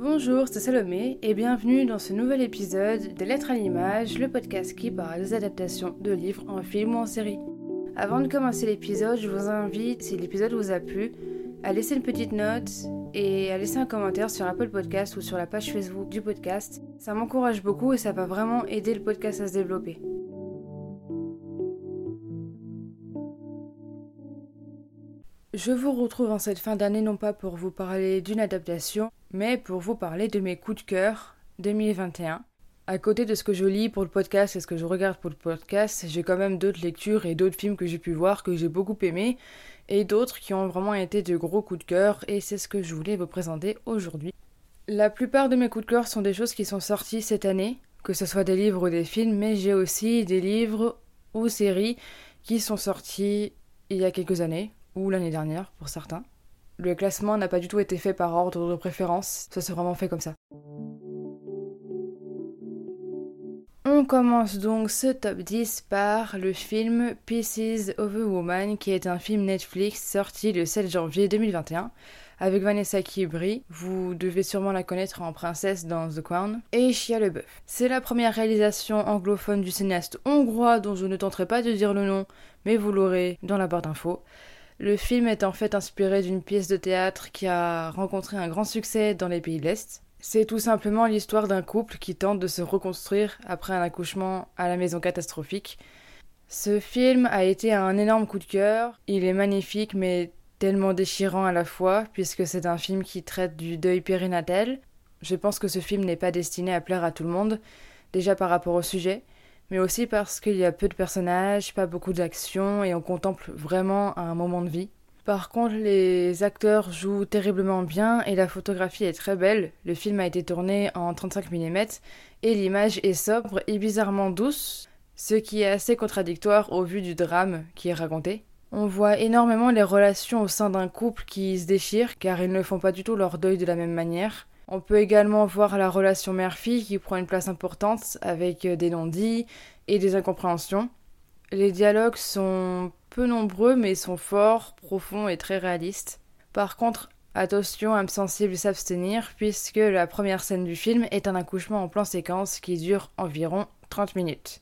Bonjour, c'est Salomé et bienvenue dans ce nouvel épisode des Lettres à l'image, le podcast qui parle des adaptations de livres en film ou en série. Avant de commencer l'épisode, je vous invite, si l'épisode vous a plu, à laisser une petite note et à laisser un commentaire sur Apple Podcast ou sur la page Facebook du podcast. Ça m'encourage beaucoup et ça va vraiment aider le podcast à se développer. Je vous retrouve en cette fin d'année non pas pour vous parler d'une adaptation, mais pour vous parler de mes coups de cœur 2021. À côté de ce que je lis pour le podcast et ce que je regarde pour le podcast, j'ai quand même d'autres lectures et d'autres films que j'ai pu voir que j'ai beaucoup aimés et d'autres qui ont vraiment été de gros coups de cœur et c'est ce que je voulais vous présenter aujourd'hui. La plupart de mes coups de cœur sont des choses qui sont sorties cette année, que ce soit des livres ou des films, mais j'ai aussi des livres ou séries qui sont sortis il y a quelques années, ou l'année dernière pour certains. Le classement n'a pas du tout été fait par ordre de préférence, ça s'est vraiment fait comme ça. On commence donc ce top 10 par le film Pieces of a Woman, qui est un film Netflix sorti le 7 janvier 2021 avec Vanessa Kibri, vous devez sûrement la connaître en princesse dans The Crown, et Shia LeBeouf. C'est la première réalisation anglophone du cinéaste hongrois dont je ne tenterai pas de dire le nom, mais vous l'aurez dans la barre d'infos. Le film est en fait inspiré d'une pièce de théâtre qui a rencontré un grand succès dans les pays de l'Est. C'est tout simplement l'histoire d'un couple qui tente de se reconstruire après un accouchement à la maison catastrophique. Ce film a été un énorme coup de cœur. Il est magnifique mais tellement déchirant à la fois puisque c'est un film qui traite du deuil périnatal. Je pense que ce film n'est pas destiné à plaire à tout le monde, déjà par rapport au sujet, mais aussi parce qu'il y a peu de personnages, pas beaucoup d'action et on contemple vraiment un moment de vie. Par contre, les acteurs jouent terriblement bien et la photographie est très belle. Le film a été tourné en 35 mm et l'image est sobre et bizarrement douce, ce qui est assez contradictoire au vu du drame qui est raconté. On voit énormément les relations au sein d'un couple qui se déchirent car ils ne font pas du tout leur deuil de la même manière. On peut également voir la relation mère-fille qui prend une place importante avec euh, des non-dits et des incompréhensions. Les dialogues sont peu nombreux mais sont forts, profonds et très réalistes. Par contre, attention âme sensible s'abstenir puisque la première scène du film est un accouchement en plan séquence qui dure environ 30 minutes.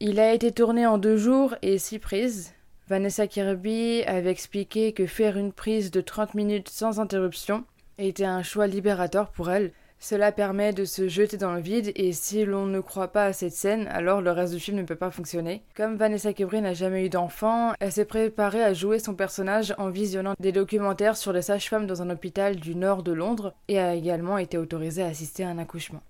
Il a été tourné en deux jours et six prises. Vanessa Kirby avait expliqué que faire une prise de 30 minutes sans interruption était un choix libérateur pour elle. Cela permet de se jeter dans le vide et si l'on ne croit pas à cette scène, alors le reste du film ne peut pas fonctionner. Comme Vanessa Kebri n'a jamais eu d'enfant, elle s'est préparée à jouer son personnage en visionnant des documentaires sur les sages-femmes dans un hôpital du nord de Londres et a également été autorisée à assister à un accouchement.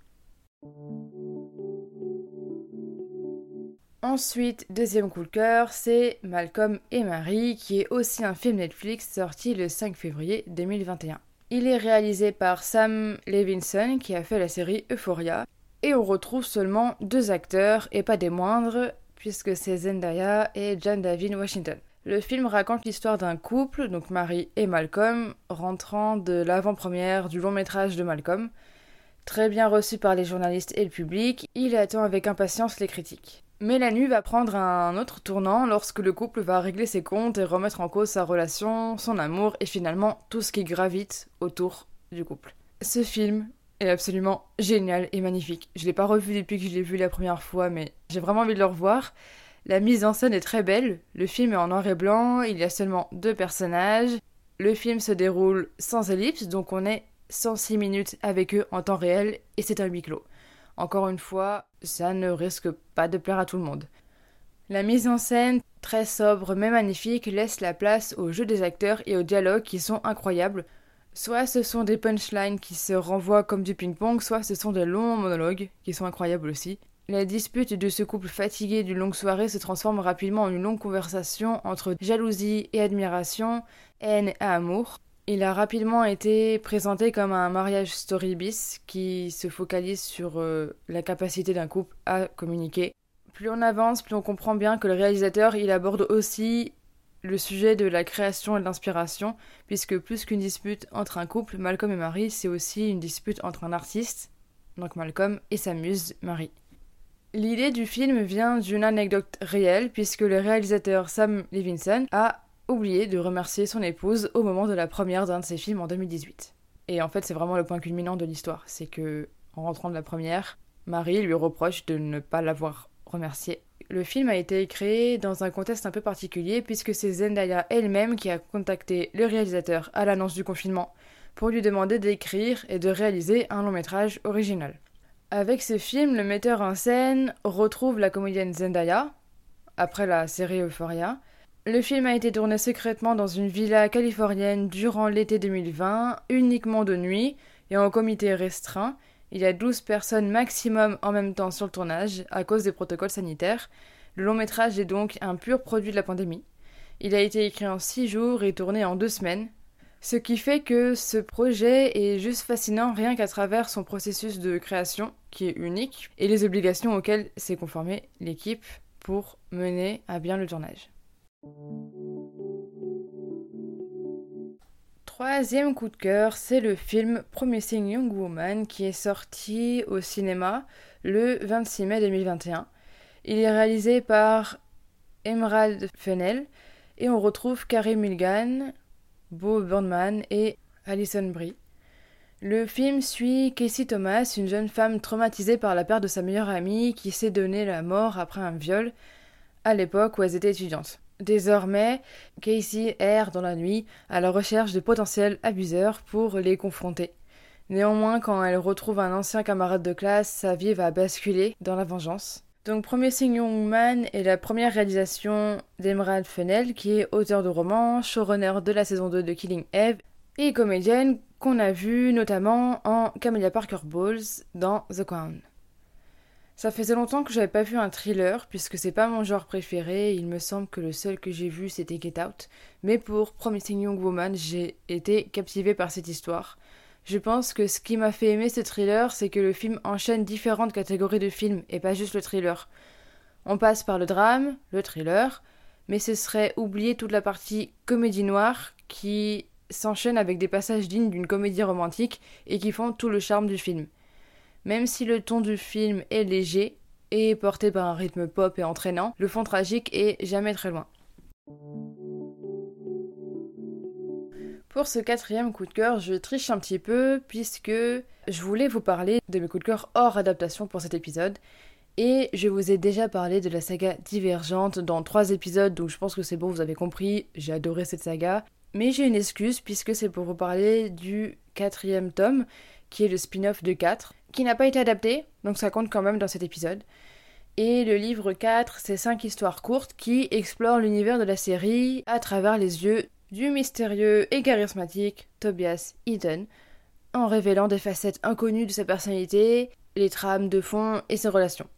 Ensuite, deuxième coup de cœur, c'est Malcolm et Marie, qui est aussi un film Netflix sorti le 5 février 2021. Il est réalisé par Sam Levinson qui a fait la série Euphoria. Et on retrouve seulement deux acteurs et pas des moindres, puisque c'est Zendaya et John David Washington. Le film raconte l'histoire d'un couple, donc Marie et Malcolm, rentrant de l'avant-première du long métrage de Malcolm. Très bien reçu par les journalistes et le public, il attend avec impatience les critiques. Mais la nuit va prendre un autre tournant lorsque le couple va régler ses comptes et remettre en cause sa relation, son amour et finalement tout ce qui gravite autour du couple. Ce film est absolument génial et magnifique. Je l'ai pas revu depuis que je l'ai vu la première fois, mais j'ai vraiment envie de le revoir. La mise en scène est très belle, le film est en noir et blanc, il y a seulement deux personnages, le film se déroule sans ellipse, donc on est 106 minutes avec eux en temps réel et c'est un huis clos. Encore une fois, ça ne risque pas de plaire à tout le monde. La mise en scène, très sobre mais magnifique, laisse la place au jeu des acteurs et aux dialogues qui sont incroyables. Soit ce sont des punchlines qui se renvoient comme du ping-pong, soit ce sont des longs monologues qui sont incroyables aussi. La dispute de ce couple fatigué d'une longue soirée se transforme rapidement en une longue conversation entre jalousie et admiration, haine et amour. Il a rapidement été présenté comme un mariage story bis qui se focalise sur euh, la capacité d'un couple à communiquer. Plus on avance, plus on comprend bien que le réalisateur il aborde aussi le sujet de la création et de l'inspiration, puisque plus qu'une dispute entre un couple, Malcolm et Marie, c'est aussi une dispute entre un artiste, donc Malcolm, et sa muse, Marie. L'idée du film vient d'une anecdote réelle, puisque le réalisateur Sam Levinson a oublié de remercier son épouse au moment de la première d'un de ses films en 2018. Et en fait, c'est vraiment le point culminant de l'histoire. C'est que, en rentrant de la première, Marie lui reproche de ne pas l'avoir remercié. Le film a été créé dans un contexte un peu particulier puisque c'est Zendaya elle-même qui a contacté le réalisateur à l'annonce du confinement pour lui demander d'écrire et de réaliser un long métrage original. Avec ce film, le metteur en scène retrouve la comédienne Zendaya, après la série Euphoria. Le film a été tourné secrètement dans une villa californienne durant l'été 2020, uniquement de nuit et en comité restreint. Il y a 12 personnes maximum en même temps sur le tournage à cause des protocoles sanitaires. Le long métrage est donc un pur produit de la pandémie. Il a été écrit en 6 jours et tourné en 2 semaines, ce qui fait que ce projet est juste fascinant rien qu'à travers son processus de création, qui est unique, et les obligations auxquelles s'est conformée l'équipe pour mener à bien le tournage. Troisième coup de cœur, c'est le film Promising Young Woman qui est sorti au cinéma le 26 mai 2021. Il est réalisé par Emerald Fennell et on retrouve Carey Mulligan, Bo Burnham et Alison Brie. Le film suit Casey Thomas, une jeune femme traumatisée par la perte de sa meilleure amie qui s'est donnée la mort après un viol à l'époque où elles étaient étudiantes. Désormais, Casey erre dans la nuit à la recherche de potentiels abuseurs pour les confronter. Néanmoins, quand elle retrouve un ancien camarade de classe, sa vie va basculer dans la vengeance. Donc Promising Young Man est la première réalisation d'Emerald Fennell, qui est auteur de romans, showrunner de la saison 2 de Killing Eve, et comédienne qu'on a vue notamment en Camellia Parker Bowles dans The Crown. Ça faisait longtemps que j'avais pas vu un thriller, puisque c'est pas mon genre préféré, il me semble que le seul que j'ai vu c'était Get Out, mais pour Promising Young Woman, j'ai été captivée par cette histoire. Je pense que ce qui m'a fait aimer ce thriller, c'est que le film enchaîne différentes catégories de films et pas juste le thriller. On passe par le drame, le thriller, mais ce serait oublier toute la partie comédie noire qui s'enchaîne avec des passages dignes d'une comédie romantique et qui font tout le charme du film. Même si le ton du film est léger et porté par un rythme pop et entraînant, le fond tragique est jamais très loin. Pour ce quatrième coup de cœur, je triche un petit peu puisque je voulais vous parler de mes coups de cœur hors adaptation pour cet épisode. Et je vous ai déjà parlé de la saga Divergente dans trois épisodes, donc je pense que c'est bon, vous avez compris, j'ai adoré cette saga. Mais j'ai une excuse puisque c'est pour vous parler du quatrième tome, qui est le spin-off de 4, qui n'a pas été adapté, donc ça compte quand même dans cet épisode. Et le livre 4, c'est 5 histoires courtes qui explorent l'univers de la série à travers les yeux du mystérieux et charismatique Tobias Eden, en révélant des facettes inconnues de sa personnalité, les trames de fond et ses relations.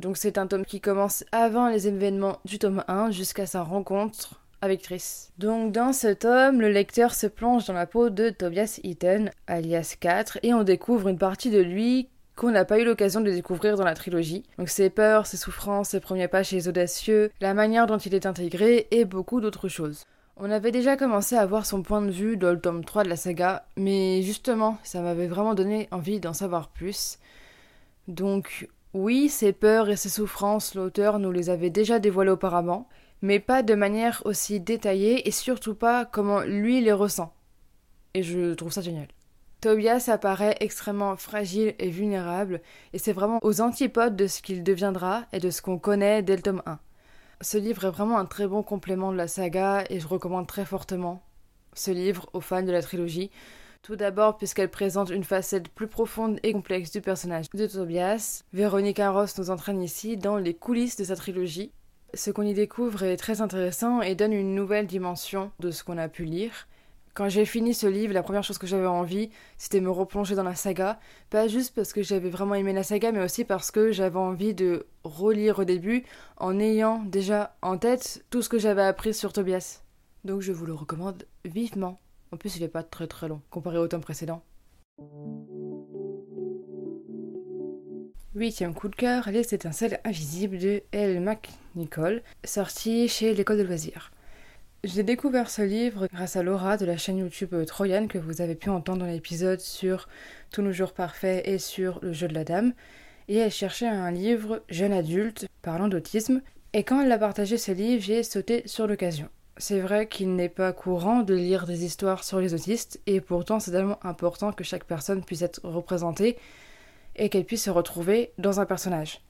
Donc c'est un tome qui commence avant les événements du tome 1 jusqu'à sa rencontre avec Triss. Donc dans ce tome, le lecteur se plonge dans la peau de Tobias Eaton, alias 4, et on découvre une partie de lui qu'on n'a pas eu l'occasion de découvrir dans la trilogie. Donc ses peurs, ses souffrances, ses premiers pas chez les audacieux, la manière dont il est intégré et beaucoup d'autres choses. On avait déjà commencé à voir son point de vue dans le tome 3 de la saga, mais justement, ça m'avait vraiment donné envie d'en savoir plus. Donc, oui, ses peurs et ses souffrances, l'auteur nous les avait déjà dévoilées auparavant, mais pas de manière aussi détaillée et surtout pas comment lui les ressent. Et je trouve ça génial. Tobias apparaît extrêmement fragile et vulnérable, et c'est vraiment aux antipodes de ce qu'il deviendra et de ce qu'on connaît dès le tome 1. Ce livre est vraiment un très bon complément de la saga et je recommande très fortement ce livre aux fans de la trilogie. Tout d'abord puisqu'elle présente une facette plus profonde et complexe du personnage de Tobias. Véronique Ross nous entraîne ici dans les coulisses de sa trilogie. Ce qu'on y découvre est très intéressant et donne une nouvelle dimension de ce qu'on a pu lire. Quand j'ai fini ce livre, la première chose que j'avais envie, c'était me replonger dans la saga. Pas juste parce que j'avais vraiment aimé la saga, mais aussi parce que j'avais envie de relire au début en ayant déjà en tête tout ce que j'avais appris sur Tobias. Donc je vous le recommande vivement. En plus, il n'est pas très très long comparé au tome précédent. Huitième coup de cœur, Les étincelles invisibles de Elle McNichol, sorti chez l'école de loisirs. J'ai découvert ce livre grâce à Laura de la chaîne YouTube Troyan que vous avez pu entendre dans l'épisode sur Tous nos jours parfaits et sur Le jeu de la dame. Et elle cherchait un livre jeune adulte parlant d'autisme. Et quand elle a partagé ce livre, j'ai sauté sur l'occasion. C'est vrai qu'il n'est pas courant de lire des histoires sur les autistes, et pourtant c'est tellement important que chaque personne puisse être représentée et qu'elle puisse se retrouver dans un personnage.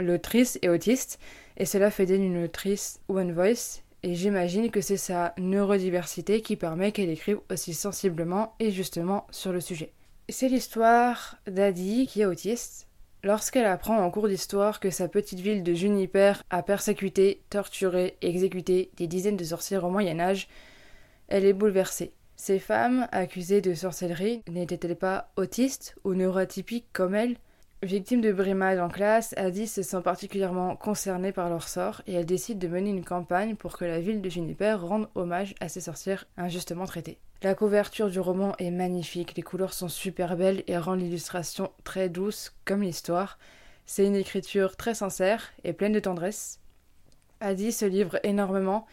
L'autrice est autiste, et cela fait d'elle une autrice One Voice, et j'imagine que c'est sa neurodiversité qui permet qu'elle écrive aussi sensiblement et justement sur le sujet. C'est l'histoire d'Adi qui est autiste. Lorsqu'elle apprend en cours d'histoire que sa petite ville de Juniper a persécuté, torturé et exécuté des dizaines de sorcières au Moyen Âge, elle est bouleversée. Ces femmes, accusées de sorcellerie, n'étaient-elles pas autistes ou neurotypiques comme elle? Victime de brimades en classe, Adi se sent particulièrement concernée par leur sort et elle décide de mener une campagne pour que la ville de Juniper rende hommage à ces sorcières injustement traitées. La couverture du roman est magnifique, les couleurs sont super belles et rendent l'illustration très douce comme l'histoire. C'est une écriture très sincère et pleine de tendresse. Adi se livre énormément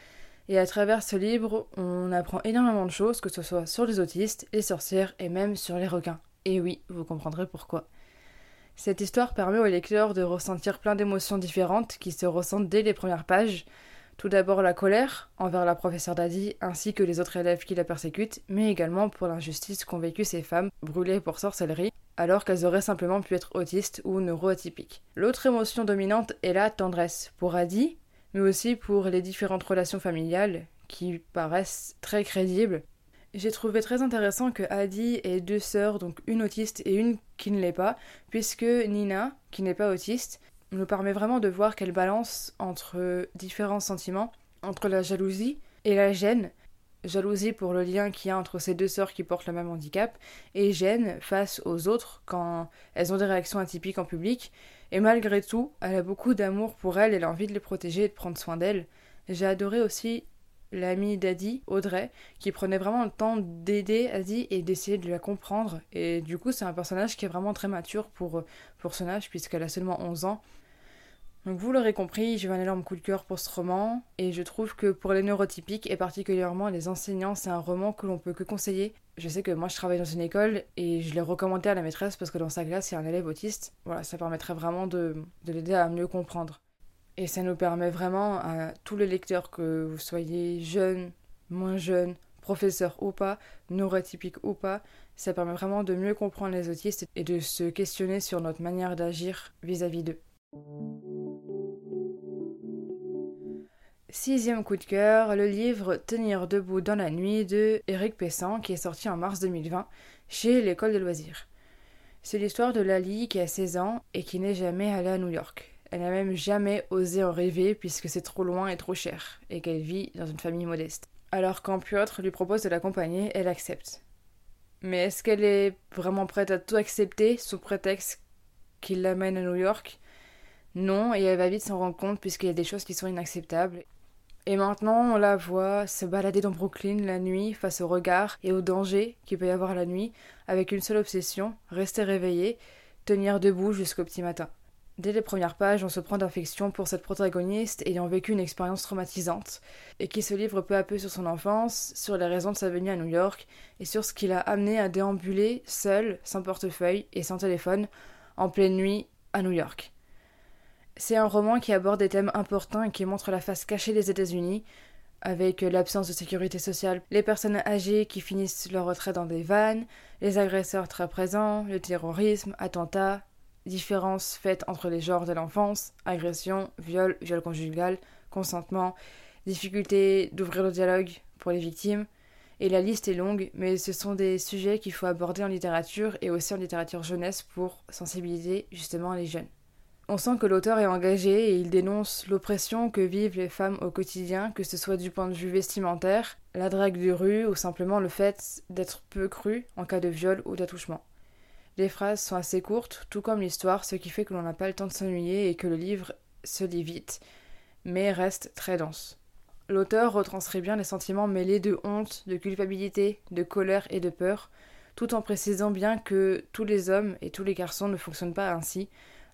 et à travers ce livre, on apprend énormément de choses, que ce soit sur les autistes, les sorcières et même sur les requins. Et oui, vous comprendrez pourquoi. Cette histoire permet au lecteur de ressentir plein d'émotions différentes qui se ressentent dès les premières pages. Tout d'abord la colère envers la professeure Daddy ainsi que les autres élèves qui la persécutent, mais également pour l'injustice qu'ont vécu ces femmes brûlées pour sorcellerie, alors qu'elles auraient simplement pu être autistes ou neuroatypiques. L'autre émotion dominante est la tendresse pour Adi, mais aussi pour les différentes relations familiales qui paraissent très crédibles j'ai trouvé très intéressant que Adi ait deux sœurs, donc une autiste et une qui ne l'est pas, puisque Nina, qui n'est pas autiste, nous permet vraiment de voir qu'elle balance entre différents sentiments, entre la jalousie et la gêne. Jalousie pour le lien qu'il y a entre ces deux sœurs qui portent le même handicap, et gêne face aux autres quand elles ont des réactions atypiques en public. Et malgré tout, elle a beaucoup d'amour pour elles, elle a envie de les protéger et de prendre soin d'elles. J'ai adoré aussi l'amie d'Adi, Audrey, qui prenait vraiment le temps d'aider Adi et d'essayer de la comprendre. Et du coup, c'est un personnage qui est vraiment très mature pour, pour son âge, puisqu'elle a seulement 11 ans. Donc vous l'aurez compris, j'ai un énorme coup de cœur pour ce roman, et je trouve que pour les neurotypiques, et particulièrement les enseignants, c'est un roman que l'on peut que conseiller. Je sais que moi je travaille dans une école, et je l'ai recommandé à la maîtresse parce que dans sa classe il y a un élève autiste. Voilà, ça permettrait vraiment de, de l'aider à mieux comprendre. Et ça nous permet vraiment à tous les lecteurs, que vous soyez jeunes, moins jeunes, professeurs ou pas, neurotypiques ou pas, ça permet vraiment de mieux comprendre les autistes et de se questionner sur notre manière d'agir vis-à-vis d'eux. Sixième coup de cœur, le livre Tenir debout dans la nuit de Eric Pessan qui est sorti en mars 2020 chez l'école de loisirs. C'est l'histoire de Lali qui a 16 ans et qui n'est jamais allée à New York. Elle n'a même jamais osé en rêver puisque c'est trop loin et trop cher, et qu'elle vit dans une famille modeste. Alors quand Piotr lui propose de l'accompagner, elle accepte. Mais est-ce qu'elle est vraiment prête à tout accepter sous prétexte qu'il l'amène à New York? Non, et elle va vite s'en rendre compte puisqu'il y a des choses qui sont inacceptables. Et maintenant, on la voit se balader dans Brooklyn la nuit face au regard et au danger qu'il peut y avoir la nuit, avec une seule obsession, rester réveillée, tenir debout jusqu'au petit matin. Dès les premières pages, on se prend d'affection pour cette protagoniste ayant vécu une expérience traumatisante et qui se livre peu à peu sur son enfance, sur les raisons de sa venue à New York et sur ce qui l'a amené à déambuler seul, sans portefeuille et sans téléphone, en pleine nuit à New York. C'est un roman qui aborde des thèmes importants et qui montre la face cachée des États-Unis, avec l'absence de sécurité sociale, les personnes âgées qui finissent leur retrait dans des vannes, les agresseurs très présents, le terrorisme, attentats, différences faites entre les genres de l'enfance, agression, viol, viol conjugal, consentement, difficulté d'ouvrir le dialogue pour les victimes, et la liste est longue, mais ce sont des sujets qu'il faut aborder en littérature et aussi en littérature jeunesse pour sensibiliser justement les jeunes. On sent que l'auteur est engagé et il dénonce l'oppression que vivent les femmes au quotidien, que ce soit du point de vue vestimentaire, la drague de rue ou simplement le fait d'être peu cru en cas de viol ou d'attouchement. Les phrases sont assez courtes, tout comme l'histoire, ce qui fait que l'on n'a pas le temps de s'ennuyer et que le livre se lit vite, mais reste très dense. L'auteur retranscrit bien les sentiments mêlés de honte, de culpabilité, de colère et de peur, tout en précisant bien que tous les hommes et tous les garçons ne fonctionnent pas ainsi.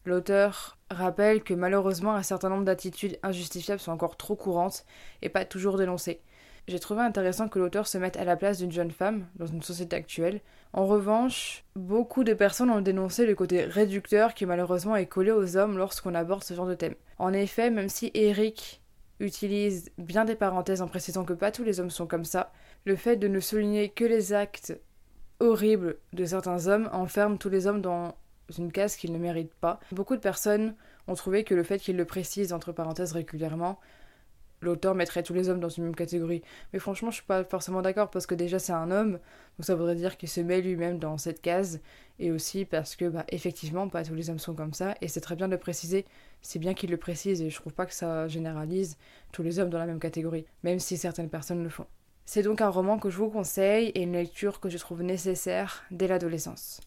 L'auteur rappelle que malheureusement un certain nombre d'attitudes injustifiables sont encore trop courantes et pas toujours dénoncées. J'ai trouvé intéressant que l'auteur se mette à la place d'une jeune femme dans une société actuelle. En revanche, beaucoup de personnes ont dénoncé le côté réducteur qui malheureusement est collé aux hommes lorsqu'on aborde ce genre de thème. En effet, même si Eric utilise bien des parenthèses en précisant que pas tous les hommes sont comme ça. Le fait de ne souligner que les actes horribles de certains hommes enferme tous les hommes dans une case qu'ils ne méritent pas. Beaucoup de personnes ont trouvé que le fait qu'il le précise entre parenthèses régulièrement l'auteur mettrait tous les hommes dans une même catégorie. Mais franchement, je suis pas forcément d'accord parce que déjà c'est un homme, donc ça voudrait dire qu'il se met lui-même dans cette case, et aussi parce que, bah, effectivement, pas tous les hommes sont comme ça, et c'est très bien de le préciser. C'est bien qu'il le précise, et je trouve pas que ça généralise tous les hommes dans la même catégorie, même si certaines personnes le font. C'est donc un roman que je vous conseille et une lecture que je trouve nécessaire dès l'adolescence.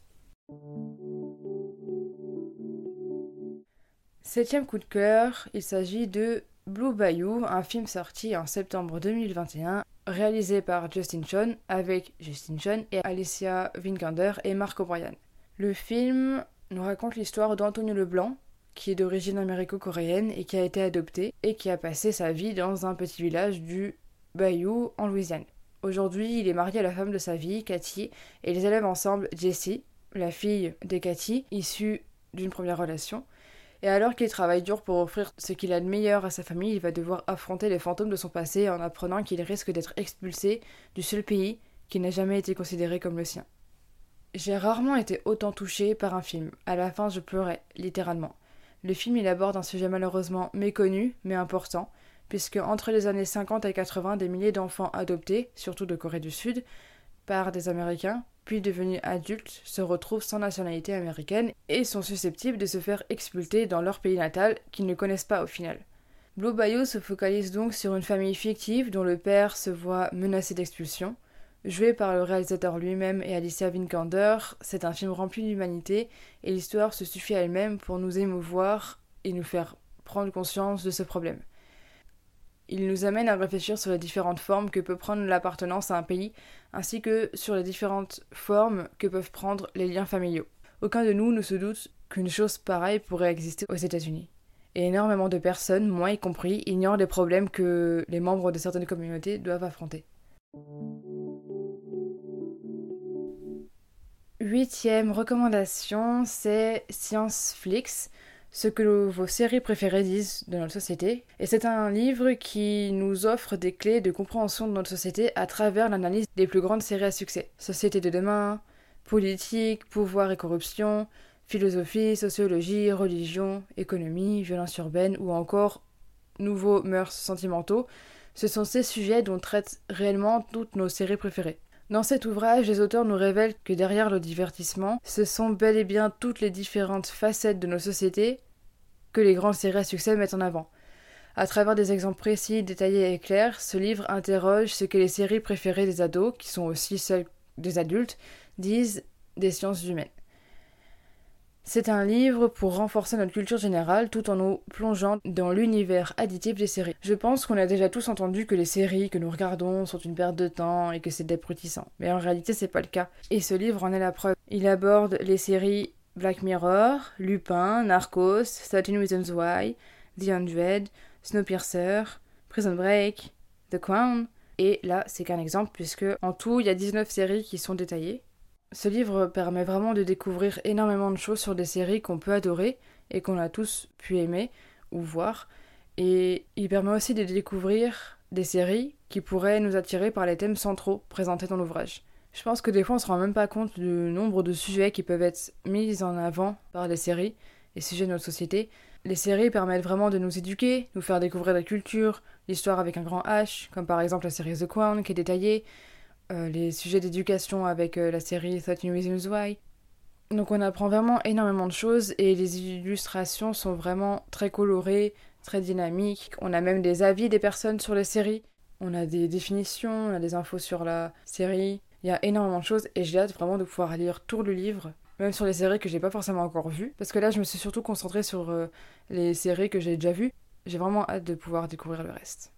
Septième coup de cœur, il s'agit de Blue Bayou, un film sorti en septembre 2021, réalisé par Justin Chon avec Justin Chon et Alicia Vikander et Mark O'Brien. Le film nous raconte l'histoire d'Antonio Leblanc, qui est d'origine américo-coréenne et qui a été adopté et qui a passé sa vie dans un petit village du Bayou en Louisiane. Aujourd'hui, il est marié à la femme de sa vie, Cathy, et ils élèvent ensemble Jessie, la fille de Cathy, issue d'une première relation. Et alors qu'il travaille dur pour offrir ce qu'il a de meilleur à sa famille, il va devoir affronter les fantômes de son passé en apprenant qu'il risque d'être expulsé du seul pays qui n'a jamais été considéré comme le sien. J'ai rarement été autant touchée par un film. À la fin, je pleurais, littéralement. Le film il aborde un sujet malheureusement méconnu, mais important, puisque entre les années 50 et 80, des milliers d'enfants adoptés, surtout de Corée du Sud, par des Américains, puis devenus adultes, se retrouvent sans nationalité américaine et sont susceptibles de se faire expulser dans leur pays natal qu'ils ne connaissent pas au final. Blue Bayou se focalise donc sur une famille fictive dont le père se voit menacé d'expulsion. Joué par le réalisateur lui-même et Alicia Vikander, c'est un film rempli d'humanité et l'histoire se suffit à elle-même pour nous émouvoir et nous faire prendre conscience de ce problème. Il nous amène à réfléchir sur les différentes formes que peut prendre l'appartenance à un pays, ainsi que sur les différentes formes que peuvent prendre les liens familiaux. Aucun de nous ne se doute qu'une chose pareille pourrait exister aux États-Unis. Et énormément de personnes, moi y compris, ignorent les problèmes que les membres de certaines communautés doivent affronter. Huitième recommandation, c'est Science Flix ce que vos séries préférées disent de notre société. Et c'est un livre qui nous offre des clés de compréhension de notre société à travers l'analyse des plus grandes séries à succès. Société de demain, politique, pouvoir et corruption, philosophie, sociologie, religion, économie, violence urbaine ou encore nouveaux mœurs sentimentaux. Ce sont ces sujets dont traitent réellement toutes nos séries préférées. Dans cet ouvrage, les auteurs nous révèlent que derrière le divertissement, ce sont bel et bien toutes les différentes facettes de nos sociétés que les grands séries à succès mettent en avant. À travers des exemples précis, détaillés et clairs, ce livre interroge ce que les séries préférées des ados, qui sont aussi celles des adultes, disent des sciences humaines. C'est un livre pour renforcer notre culture générale tout en nous plongeant dans l'univers additif des séries. Je pense qu'on a déjà tous entendu que les séries que nous regardons sont une perte de temps et que c'est déprutissant. Mais en réalité, c'est pas le cas. Et ce livre en est la preuve. Il aborde les séries Black Mirror, Lupin, Narcos, 13 Reasons Why, The Hundred, Snowpiercer, Prison Break, The Crown. Et là, c'est qu'un exemple puisque en tout, il y a 19 séries qui sont détaillées. Ce livre permet vraiment de découvrir énormément de choses sur des séries qu'on peut adorer et qu'on a tous pu aimer ou voir. Et il permet aussi de découvrir des séries qui pourraient nous attirer par les thèmes centraux présentés dans l'ouvrage. Je pense que des fois on se rend même pas compte du nombre de sujets qui peuvent être mis en avant par les séries, les sujets de notre société. Les séries permettent vraiment de nous éduquer, nous faire découvrir la culture, l'histoire avec un grand H, comme par exemple la série The Crown qui est détaillée, les sujets d'éducation avec euh, la série 13 Reasons Why. Donc on apprend vraiment énormément de choses et les illustrations sont vraiment très colorées, très dynamiques. On a même des avis des personnes sur les séries. On a des définitions, on a des infos sur la série. Il y a énormément de choses et j'ai hâte vraiment de pouvoir lire tout le livre, même sur les séries que j'ai pas forcément encore vues. Parce que là, je me suis surtout concentrée sur euh, les séries que j'ai déjà vues. J'ai vraiment hâte de pouvoir découvrir le reste.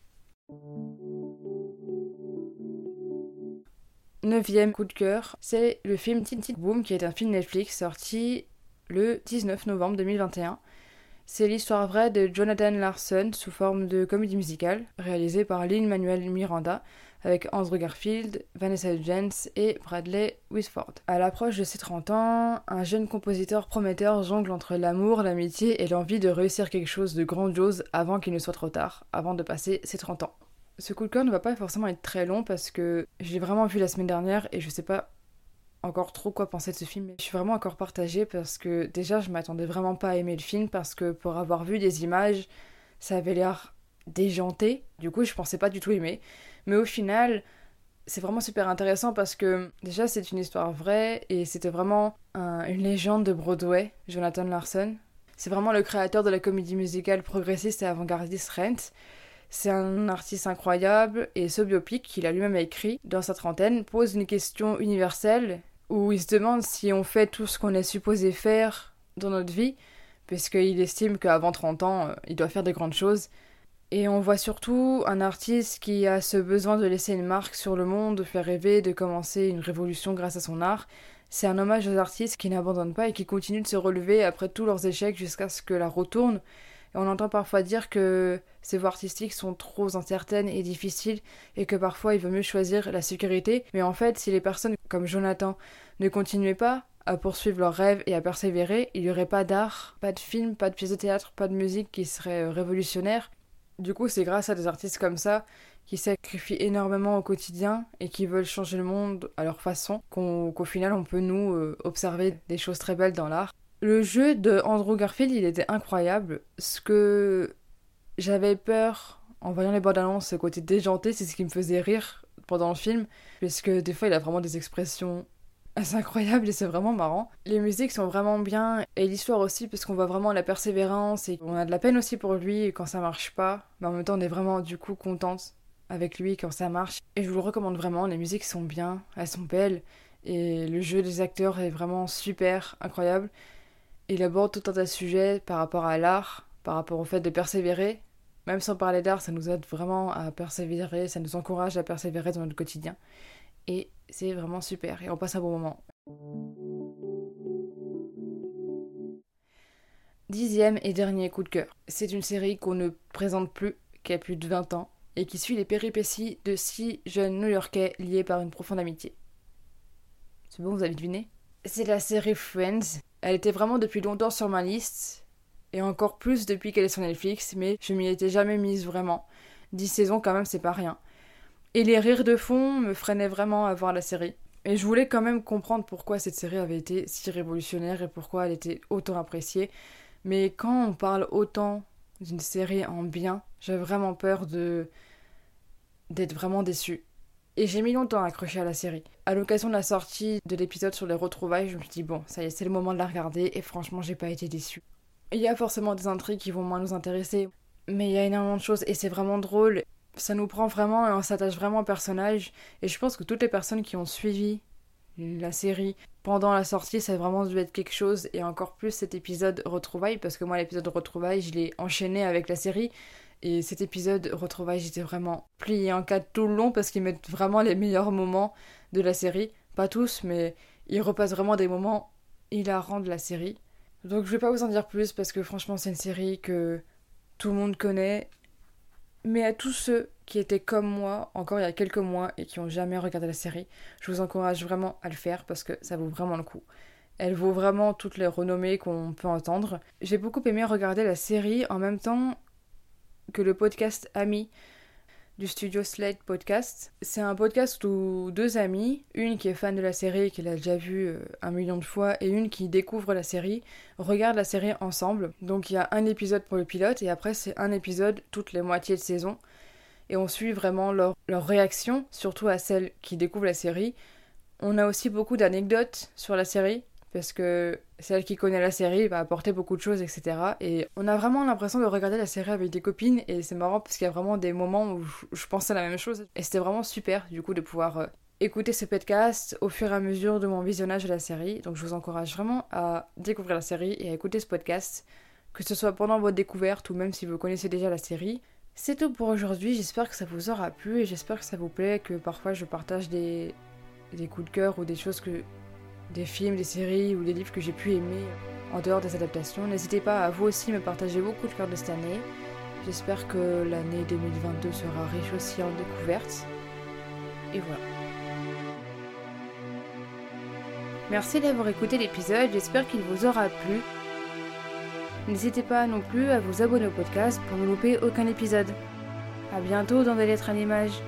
Neuvième coup de cœur, c'est le film Teen Boom, qui est un film Netflix sorti le 19 novembre 2021. C'est l'histoire vraie de Jonathan Larson sous forme de comédie musicale, réalisée par Lin-Manuel Miranda, avec Andrew Garfield, Vanessa Hudgens et Bradley Whitford. À l'approche de ses 30 ans, un jeune compositeur prometteur jongle entre l'amour, l'amitié et l'envie de réussir quelque chose de grandiose avant qu'il ne soit trop tard, avant de passer ses 30 ans. Ce coup de cœur ne va pas forcément être très long parce que je l'ai vraiment vu la semaine dernière et je sais pas encore trop quoi penser de ce film. Je suis vraiment encore partagée parce que déjà je m'attendais vraiment pas à aimer le film parce que pour avoir vu des images, ça avait l'air déjanté. Du coup, je pensais pas du tout aimer. Mais au final, c'est vraiment super intéressant parce que déjà c'est une histoire vraie et c'était vraiment une légende de Broadway, Jonathan Larson. C'est vraiment le créateur de la comédie musicale progressiste et avant-gardiste Rent. C'est un artiste incroyable et ce biopic qu'il a lui-même écrit dans sa trentaine pose une question universelle où il se demande si on fait tout ce qu'on est supposé faire dans notre vie, puisqu'il estime qu'avant 30 ans, euh, il doit faire de grandes choses. Et on voit surtout un artiste qui a ce besoin de laisser une marque sur le monde, de faire rêver, de commencer une révolution grâce à son art. C'est un hommage aux artistes qui n'abandonnent pas et qui continuent de se relever après tous leurs échecs jusqu'à ce que la retourne et on entend parfois dire que ces voies artistiques sont trop incertaines et difficiles et que parfois il vaut mieux choisir la sécurité. Mais en fait, si les personnes comme Jonathan ne continuaient pas à poursuivre leurs rêves et à persévérer, il n'y aurait pas d'art, pas de film, pas de pièces de théâtre, pas de musique qui serait euh, révolutionnaire. Du coup, c'est grâce à des artistes comme ça qui sacrifient énormément au quotidien et qui veulent changer le monde à leur façon qu'au final on peut nous euh, observer des choses très belles dans l'art. Le jeu de Andrew Garfield, il était incroyable. Ce que j'avais peur en voyant les bandes annonces, ce côté déjanté, c'est ce qui me faisait rire pendant le film, puisque des fois il a vraiment des expressions assez incroyables et c'est vraiment marrant. Les musiques sont vraiment bien et l'histoire aussi, parce qu'on voit vraiment la persévérance et on a de la peine aussi pour lui quand ça marche pas, mais en même temps on est vraiment du coup contente avec lui quand ça marche. Et je vous le recommande vraiment, les musiques sont bien, elles sont belles et le jeu des acteurs est vraiment super, incroyable. Il aborde tout un tas de sujets par rapport à l'art, par rapport au fait de persévérer. Même sans parler d'art, ça nous aide vraiment à persévérer, ça nous encourage à persévérer dans notre quotidien. Et c'est vraiment super, et on passe un bon moment. Dixième et dernier coup de cœur. C'est une série qu'on ne présente plus, qui a plus de 20 ans, et qui suit les péripéties de six jeunes New-Yorkais liés par une profonde amitié. C'est bon, vous avez deviné? C'est la série Friends, elle était vraiment depuis longtemps sur ma liste, et encore plus depuis qu'elle est sur Netflix, mais je m'y étais jamais mise vraiment. Dix saisons quand même, c'est pas rien. Et les rires de fond me freinaient vraiment à voir la série. Et je voulais quand même comprendre pourquoi cette série avait été si révolutionnaire et pourquoi elle était autant appréciée. Mais quand on parle autant d'une série en bien, j'ai vraiment peur de d'être vraiment déçue. Et j'ai mis longtemps à accrocher à la série. À l'occasion de la sortie de l'épisode sur les retrouvailles, je me suis dit bon, ça y est, c'est le moment de la regarder et franchement, j'ai pas été déçue. Il y a forcément des intrigues qui vont moins nous intéresser, mais il y a énormément de choses et c'est vraiment drôle. Ça nous prend vraiment et on s'attache vraiment au personnage. Et je pense que toutes les personnes qui ont suivi la série pendant la sortie, ça a vraiment dû être quelque chose. Et encore plus cet épisode retrouvailles, parce que moi, l'épisode retrouvailles, je l'ai enchaîné avec la série. Et cet épisode retrouvailles, j'étais vraiment plié en quatre tout le long parce qu'ils mettent vraiment les meilleurs moments de la série. Pas tous, mais ils repassent vraiment des moments hilarants de la série. Donc je vais pas vous en dire plus parce que franchement c'est une série que tout le monde connaît. Mais à tous ceux qui étaient comme moi encore il y a quelques mois et qui ont jamais regardé la série, je vous encourage vraiment à le faire parce que ça vaut vraiment le coup. Elle vaut vraiment toutes les renommées qu'on peut entendre. J'ai beaucoup aimé regarder la série en même temps que le podcast Ami du studio Slate Podcast. C'est un podcast où deux amis, une qui est fan de la série et qui l'a déjà vue euh, un million de fois, et une qui découvre la série, regardent la série ensemble. Donc il y a un épisode pour le pilote et après c'est un épisode toutes les moitiés de saison. Et on suit vraiment leur, leur réaction, surtout à celles qui découvrent la série. On a aussi beaucoup d'anecdotes sur la série, parce que celle qui connaît la série va apporter beaucoup de choses, etc. Et on a vraiment l'impression de regarder la série avec des copines, et c'est marrant parce qu'il y a vraiment des moments où je pensais la même chose, et c'était vraiment super du coup de pouvoir euh, écouter ce podcast au fur et à mesure de mon visionnage de la série. Donc je vous encourage vraiment à découvrir la série et à écouter ce podcast, que ce soit pendant votre découverte ou même si vous connaissez déjà la série. C'est tout pour aujourd'hui, j'espère que ça vous aura plu et j'espère que ça vous plaît, que parfois je partage des, des coups de cœur ou des choses que des films, des séries ou des livres que j'ai pu aimer en dehors des adaptations. N'hésitez pas à vous aussi me partager beaucoup de cœur de cette année. J'espère que l'année 2022 sera riche aussi en découvertes. Et voilà. Merci d'avoir écouté l'épisode, j'espère qu'il vous aura plu. N'hésitez pas non plus à vous abonner au podcast pour ne louper aucun épisode. A bientôt dans des lettres à l'image.